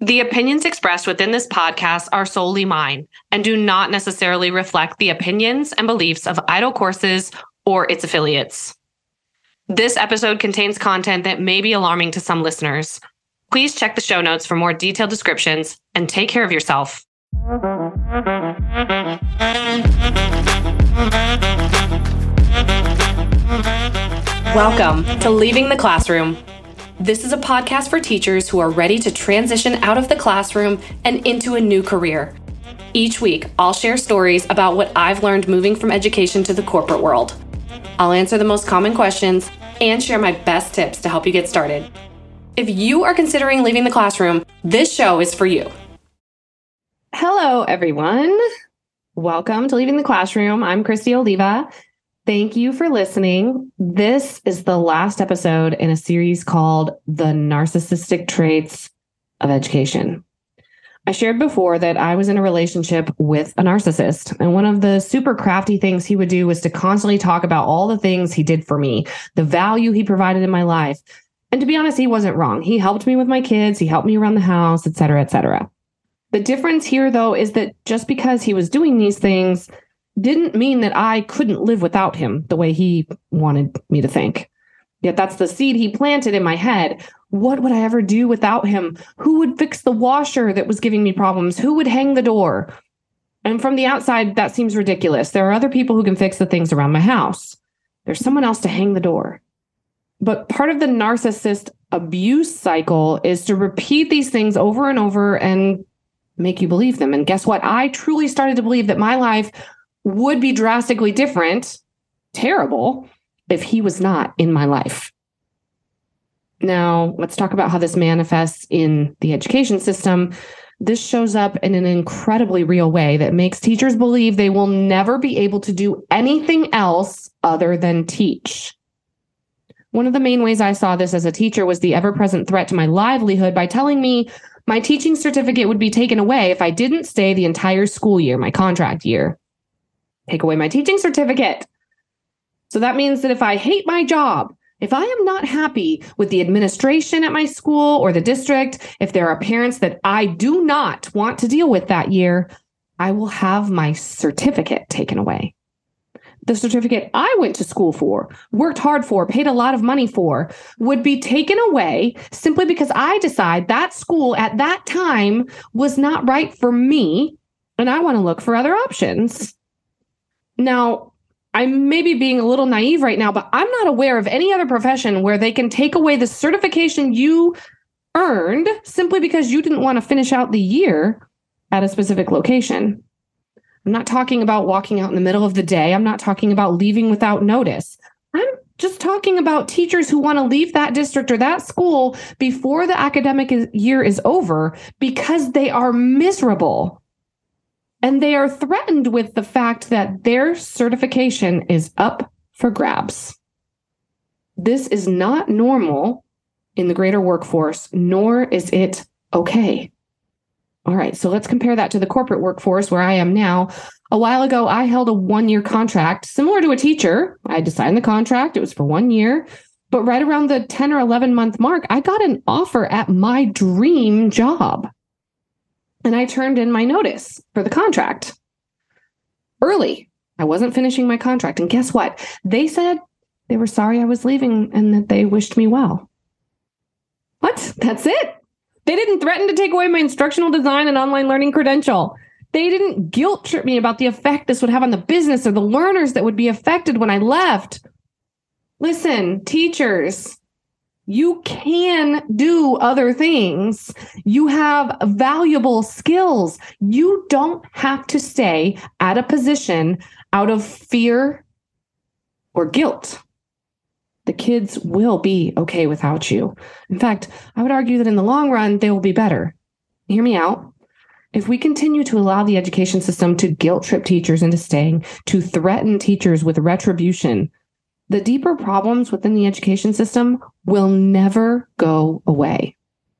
The opinions expressed within this podcast are solely mine and do not necessarily reflect the opinions and beliefs of IDOL Courses or its affiliates. This episode contains content that may be alarming to some listeners. Please check the show notes for more detailed descriptions and take care of yourself. Welcome to Leaving the Classroom. This is a podcast for teachers who are ready to transition out of the classroom and into a new career. Each week, I'll share stories about what I've learned moving from education to the corporate world. I'll answer the most common questions and share my best tips to help you get started. If you are considering leaving the classroom, this show is for you. Hello, everyone. Welcome to Leaving the Classroom. I'm Kristi Oliva. Thank you for listening. This is the last episode in a series called The Narcissistic Traits of Education. I shared before that I was in a relationship with a narcissist, and one of the super crafty things he would do was to constantly talk about all the things he did for me, the value he provided in my life. And to be honest, he wasn't wrong. He helped me with my kids, he helped me around the house, et cetera, et cetera. The difference here, though, is that just because he was doing these things, didn't mean that I couldn't live without him the way he wanted me to think. Yet that's the seed he planted in my head. What would I ever do without him? Who would fix the washer that was giving me problems? Who would hang the door? And from the outside, that seems ridiculous. There are other people who can fix the things around my house. There's someone else to hang the door. But part of the narcissist abuse cycle is to repeat these things over and over and make you believe them. And guess what? I truly started to believe that my life would be drastically different, terrible, if he was not in my life. Now, let's talk about how this manifests in the education system. This shows up in an incredibly real way that makes teachers believe they will never be able to do anything else other than teach. One of the main ways I saw this as a teacher was the ever present threat to my livelihood by telling me my teaching certificate would be taken away if I didn't stay the entire school year, my contract year take away my teaching certificate. So that means that if I hate my job, if I am not happy with the administration at my school or the district, if there are parents that I do not want to deal with that year, I will have my certificate taken away. The certificate I went to school for, worked hard for, paid a lot of money for, would be taken away simply because I decide that school at that time was not right for me and I want to look for other options. Now, I may be being a little naive right now, but I'm not aware of any other profession where they can take away the certification you earned simply because you didn't want to finish out the year at a specific location. I'm not talking about walking out in the middle of the day. I'm not talking about leaving without notice. I'm just talking about teachers who want to leave that district or that school before the academic year is over because they are miserable and they are threatened with the fact that their certification is up for grabs. This is not normal in the greater workforce, nor is it okay. All right, so let's compare that to the corporate workforce where I am now. A while ago, I held a one year contract similar to a teacher. I had to sign the contract, it was for one year. But right around the 10 or 11 month mark, I got an offer at my dream job and I turned in my notice for the contract early. I wasn't finishing my contract. And guess what? They said they were sorry I was leaving and that they wished me well. What? That's it. They didn't threaten to take away my instructional design and online learning credential. They didn't guilt trip me about the effect this would have on the business or the learners that would be affected when I left. Listen, teachers, you can do other things. You have valuable skills. You don't have to stay at a position out of fear or guilt. The kids will be okay without you. In fact, I would argue that in the long run, they will be better. Hear me out. If we continue to allow the education system to guilt trip teachers into staying, to threaten teachers with retribution, the deeper problems within the education system will never go away.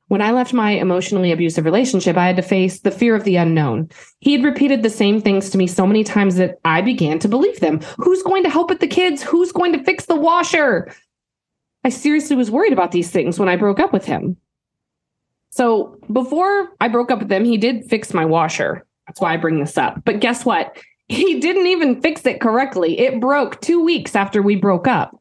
When I left my emotionally abusive relationship, I had to face the fear of the unknown. He had repeated the same things to me so many times that I began to believe them. Who's going to help with the kids? Who's going to fix the washer? I seriously was worried about these things when I broke up with him. So before I broke up with him, he did fix my washer. That's why I bring this up. But guess what? He didn't even fix it correctly. It broke two weeks after we broke up.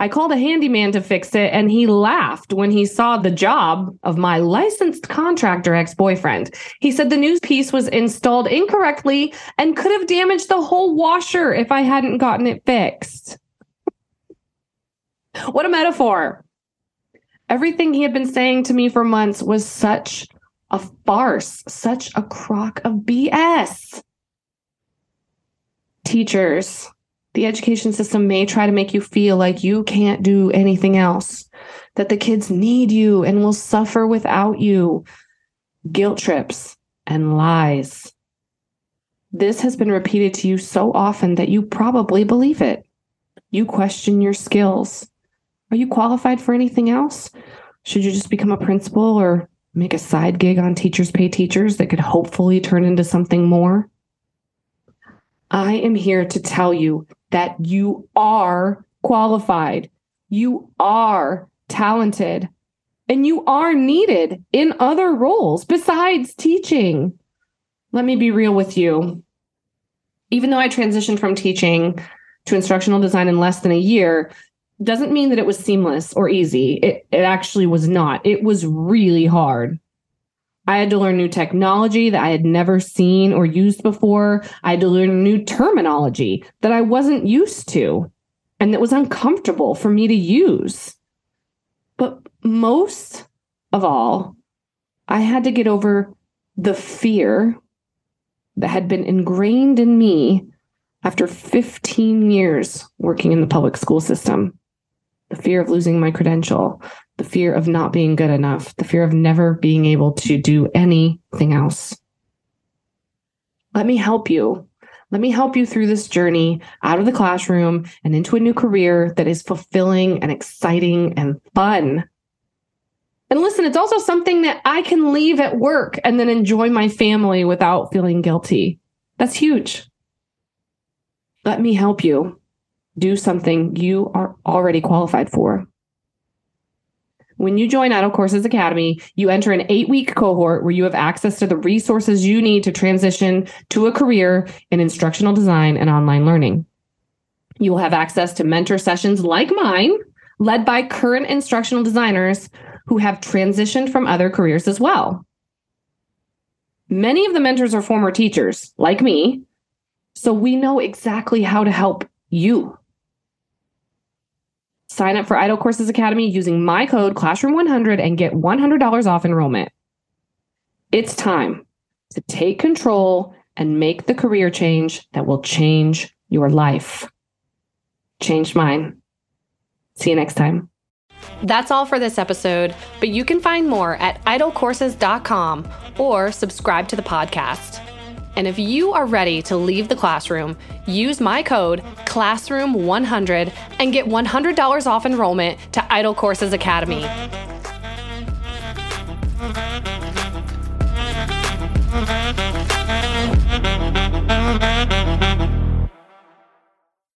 I called a handyman to fix it, and he laughed when he saw the job of my licensed contractor ex boyfriend. He said the news piece was installed incorrectly and could have damaged the whole washer if I hadn't gotten it fixed. what a metaphor. Everything he had been saying to me for months was such a farce, such a crock of BS. Teachers, the education system may try to make you feel like you can't do anything else, that the kids need you and will suffer without you. Guilt trips and lies. This has been repeated to you so often that you probably believe it. You question your skills. Are you qualified for anything else? Should you just become a principal or make a side gig on Teachers Pay Teachers that could hopefully turn into something more? I am here to tell you that you are qualified, you are talented, and you are needed in other roles besides teaching. Let me be real with you. Even though I transitioned from teaching to instructional design in less than a year, doesn't mean that it was seamless or easy. It, it actually was not. It was really hard. I had to learn new technology that I had never seen or used before. I had to learn new terminology that I wasn't used to and that was uncomfortable for me to use. But most of all, I had to get over the fear that had been ingrained in me after 15 years working in the public school system the fear of losing my credential, the fear of not being good enough, the fear of never being able to do anything else. Let me help you. Let me help you through this journey out of the classroom and into a new career that is fulfilling and exciting and fun. And listen, it's also something that I can leave at work and then enjoy my family without feeling guilty. That's huge. Let me help you do something you are already qualified for. When you join IDOL Courses Academy, you enter an eight week cohort where you have access to the resources you need to transition to a career in instructional design and online learning. You will have access to mentor sessions like mine, led by current instructional designers who have transitioned from other careers as well. Many of the mentors are former teachers, like me, so we know exactly how to help you. Sign up for IDOL Courses Academy using my code Classroom100 and get $100 off enrollment. It's time to take control and make the career change that will change your life. Change mine. See you next time. That's all for this episode, but you can find more at idolcourses.com or subscribe to the podcast. And if you are ready to leave the classroom, use my code Classroom100 and get $100 off enrollment to IDOL Courses Academy.